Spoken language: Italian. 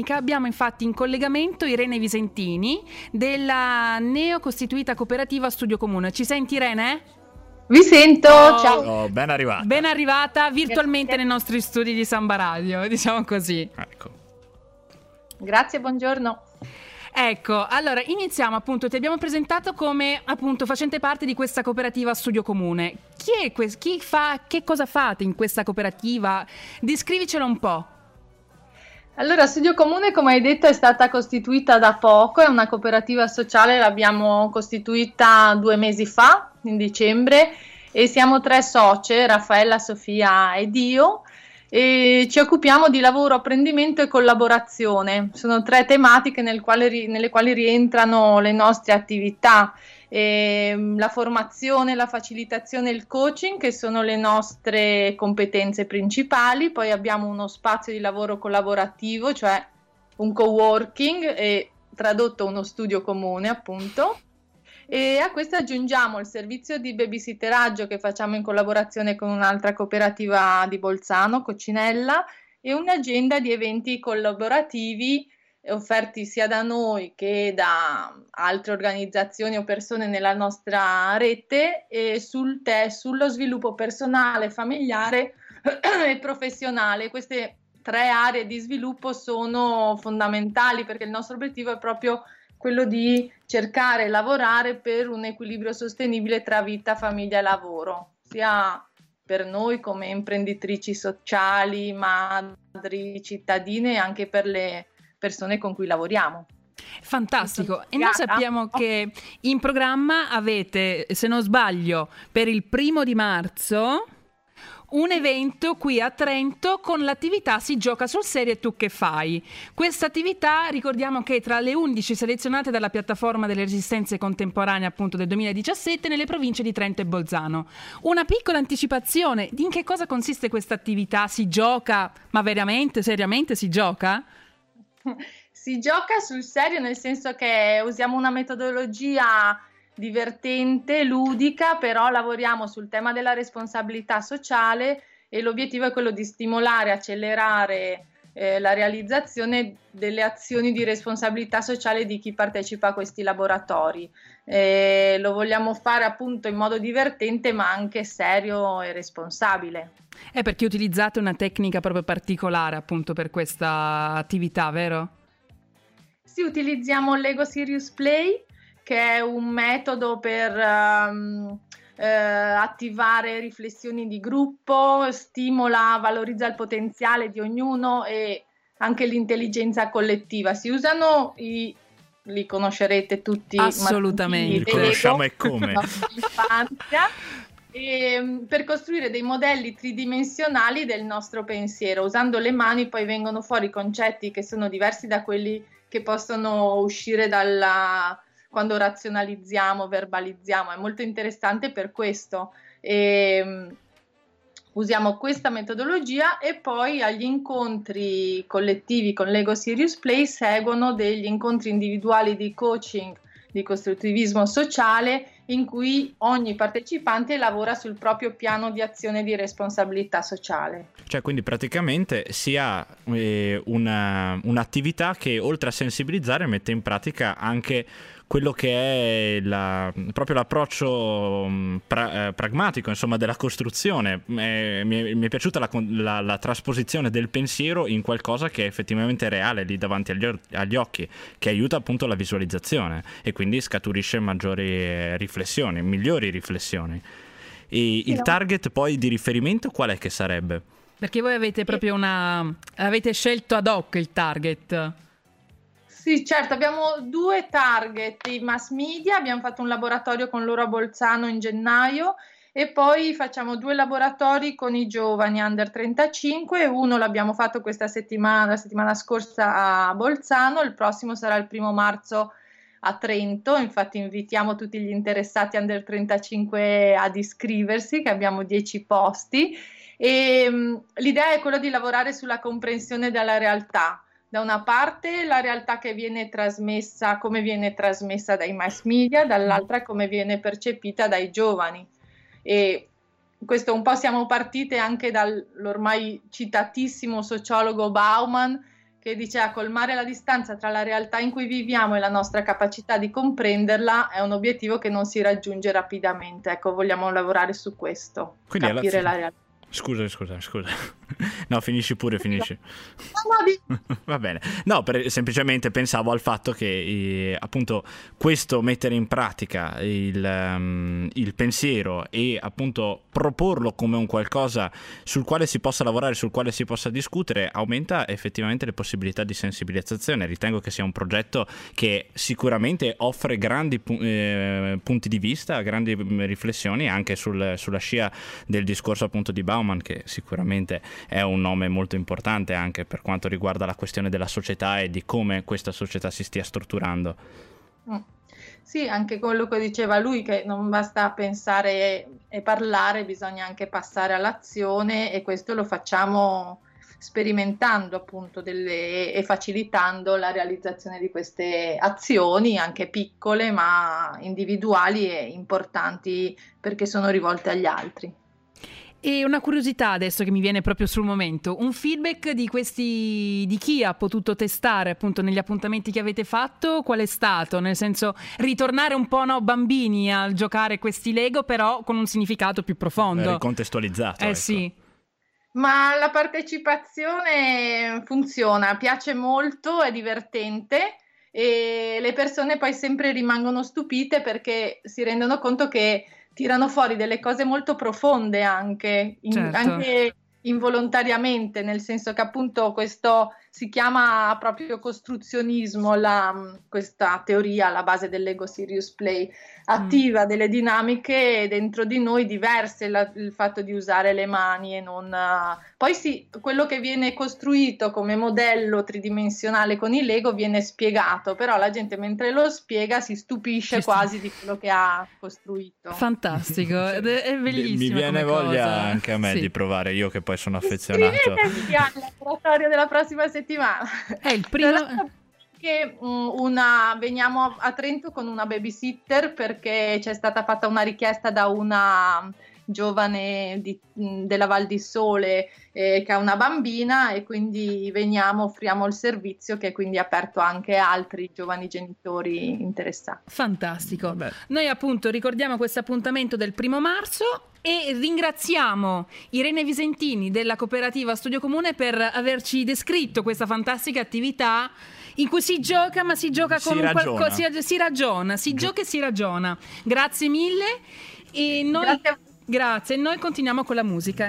Abbiamo infatti in collegamento Irene Visentini della neocostituita cooperativa Studio Comune. Ci senti Irene? Vi sento, oh, ciao. Oh, ben arrivata. Ben arrivata virtualmente Grazie. nei nostri studi di Samba Radio, diciamo così. Ecco. Grazie, buongiorno. Ecco, allora iniziamo appunto, ti abbiamo presentato come appunto facente parte di questa cooperativa Studio Comune. Chi è questo? Chi fa, che cosa fate in questa cooperativa? Descrivicelo un po'. Allora, Studio Comune, come hai detto, è stata costituita da poco, è una cooperativa sociale, l'abbiamo costituita due mesi fa, in dicembre, e siamo tre socie, Raffaella, Sofia ed io, e ci occupiamo di lavoro, apprendimento e collaborazione. Sono tre tematiche nel quale, nelle quali rientrano le nostre attività eh, la formazione, la facilitazione e il coaching che sono le nostre competenze principali, poi abbiamo uno spazio di lavoro collaborativo, cioè un co-working e tradotto uno studio comune appunto. E a questo aggiungiamo il servizio di babysitteraggio che facciamo in collaborazione con un'altra cooperativa di Bolzano, Coccinella, e un'agenda di eventi collaborativi offerti sia da noi che da altre organizzazioni o persone nella nostra rete e sul te, sullo sviluppo personale, familiare e professionale. Queste tre aree di sviluppo sono fondamentali perché il nostro obiettivo è proprio quello di cercare e lavorare per un equilibrio sostenibile tra vita, famiglia e lavoro, sia per noi come imprenditrici sociali, madri, cittadine e anche per le persone con cui lavoriamo. Fantastico, e noi sappiamo che in programma avete, se non sbaglio, per il primo di marzo un evento qui a Trento con l'attività Si gioca sul serio e tu che fai. Questa attività ricordiamo che è tra le 11 selezionate dalla piattaforma delle resistenze contemporanee appunto del 2017 nelle province di Trento e Bolzano. Una piccola anticipazione di in che cosa consiste questa attività? Si gioca, ma veramente, seriamente si gioca? Si gioca sul serio nel senso che usiamo una metodologia divertente, ludica, però lavoriamo sul tema della responsabilità sociale e l'obiettivo è quello di stimolare, accelerare eh, la realizzazione delle azioni di responsabilità sociale di chi partecipa a questi laboratori. Eh, lo vogliamo fare appunto in modo divertente ma anche serio e responsabile. È perché utilizzate una tecnica proprio particolare appunto per questa attività, vero? Sì, utilizziamo Lego Serious Play, che è un metodo per um, eh, attivare riflessioni di gruppo, stimola, valorizza il potenziale di ognuno e anche l'intelligenza collettiva. Si usano i li conoscerete tutti. Assolutamente. Li conosciamo e come. e, ehm, per costruire dei modelli tridimensionali del nostro pensiero. Usando le mani poi vengono fuori concetti che sono diversi da quelli che possono uscire dalla, quando razionalizziamo, verbalizziamo. È molto interessante per questo. E, ehm, usiamo questa metodologia e poi agli incontri collettivi con Lego Serious Play seguono degli incontri individuali di coaching di costruttivismo sociale in cui ogni partecipante lavora sul proprio piano di azione di responsabilità sociale. Cioè, quindi praticamente si ha eh, una, un'attività che oltre a sensibilizzare mette in pratica anche quello che è la, proprio l'approccio mm, pra, eh, pragmatico insomma, della costruzione. Eh, mi, è, mi, è, piaciuta la, la, la, trasposizione del pensiero in qualcosa che è effettivamente reale lì davanti agli, agli, occhi, che aiuta appunto la visualizzazione e quindi scaturisce maggiori eh, riflessioni, migliori riflessioni. E il target poi di riferimento qual è che sarebbe? Perché voi avete proprio una... avete scelto ad hoc il target. Sì, certo, abbiamo due target, i mass media, abbiamo fatto un laboratorio con loro a Bolzano in gennaio e poi facciamo due laboratori con i giovani under 35, uno l'abbiamo fatto questa settimana, la settimana scorsa a Bolzano, il prossimo sarà il primo marzo a Trento, infatti invitiamo tutti gli interessati under 35 ad iscriversi, che abbiamo 10 posti. E um, l'idea è quella di lavorare sulla comprensione della realtà da una parte la realtà che viene trasmessa, come viene trasmessa dai mass media, dall'altra come viene percepita dai giovani. E questo un po' siamo partite anche dall'ormai citatissimo sociologo Bauman che dice a colmare la distanza tra la realtà in cui viviamo e la nostra capacità di comprenderla è un obiettivo che non si raggiunge rapidamente. Ecco, vogliamo lavorare su questo, Quindi capire la realtà. Scusa, scusa, scusa. No, finisci pure, finisci. Va bene. No, per, semplicemente pensavo al fatto che eh, appunto questo mettere in pratica il, um, il, pensiero e appunto proporlo come un qualcosa sul quale si possa lavorare, sul quale si possa discutere, aumenta effettivamente le possibilità di sensibilizzazione. Ritengo che sia un progetto che sicuramente offre grandi eh, punti di vista, grandi mm, riflessioni anche sul, sulla scia del discorso appunto di Bauman, che sicuramente è un nome molto importante anche per quanto riguarda la questione della società e di come questa società si stia strutturando. Mm. Sì, anche quello che diceva lui, che non basta pensare e parlare, bisogna anche passare all'azione e questo lo facciamo sperimentando appunto delle, e facilitando la realizzazione di queste azioni, anche piccole ma individuali e importanti perché sono rivolte agli altri. E una curiosità adesso che mi viene proprio sul momento, un feedback di questi di chi ha potuto testare appunto negli appuntamenti che avete fatto, qual è stato? Nel senso ritornare un po' no, bambini a giocare questi Lego, però con un significato più profondo. Eh, contestualizzato. Eh ecco. sì. Ma la partecipazione funziona, piace molto, è divertente e le persone poi sempre rimangono stupite perché si rendono conto che tirano fuori delle cose molto profonde anche, in, certo. anche involontariamente, nel senso che appunto questo si chiama proprio costruzionismo, la, questa teoria alla base dell'ego serious play, attiva mm. delle dinamiche dentro di noi diverse, la, il fatto di usare le mani e non... Uh, poi sì, quello che viene costruito come modello tridimensionale con il Lego viene spiegato, però la gente mentre lo spiega si stupisce si quasi st- di quello che ha costruito. Fantastico, è bellissimo. Mi viene voglia cosa. anche a me sì. di provare, io che poi sono affezionato. Iscrivetevi al laboratorio della prossima settimana. È il primo mm, una, veniamo a Trento con una babysitter perché c'è stata fatta una richiesta da una giovane di, della Val di Sole eh, che ha una bambina e quindi veniamo, offriamo il servizio che è quindi aperto anche a altri giovani genitori interessati. Fantastico. Vabbè. Noi appunto ricordiamo questo appuntamento del primo marzo e ringraziamo Irene Visentini della cooperativa Studio Comune per averci descritto questa fantastica attività in cui si gioca, ma si gioca con si un qualcosa. Si, si, ragiona, si Gio- gioca e si ragiona. Grazie mille. E noi, grazie. Grazie. Noi continuiamo con la musica.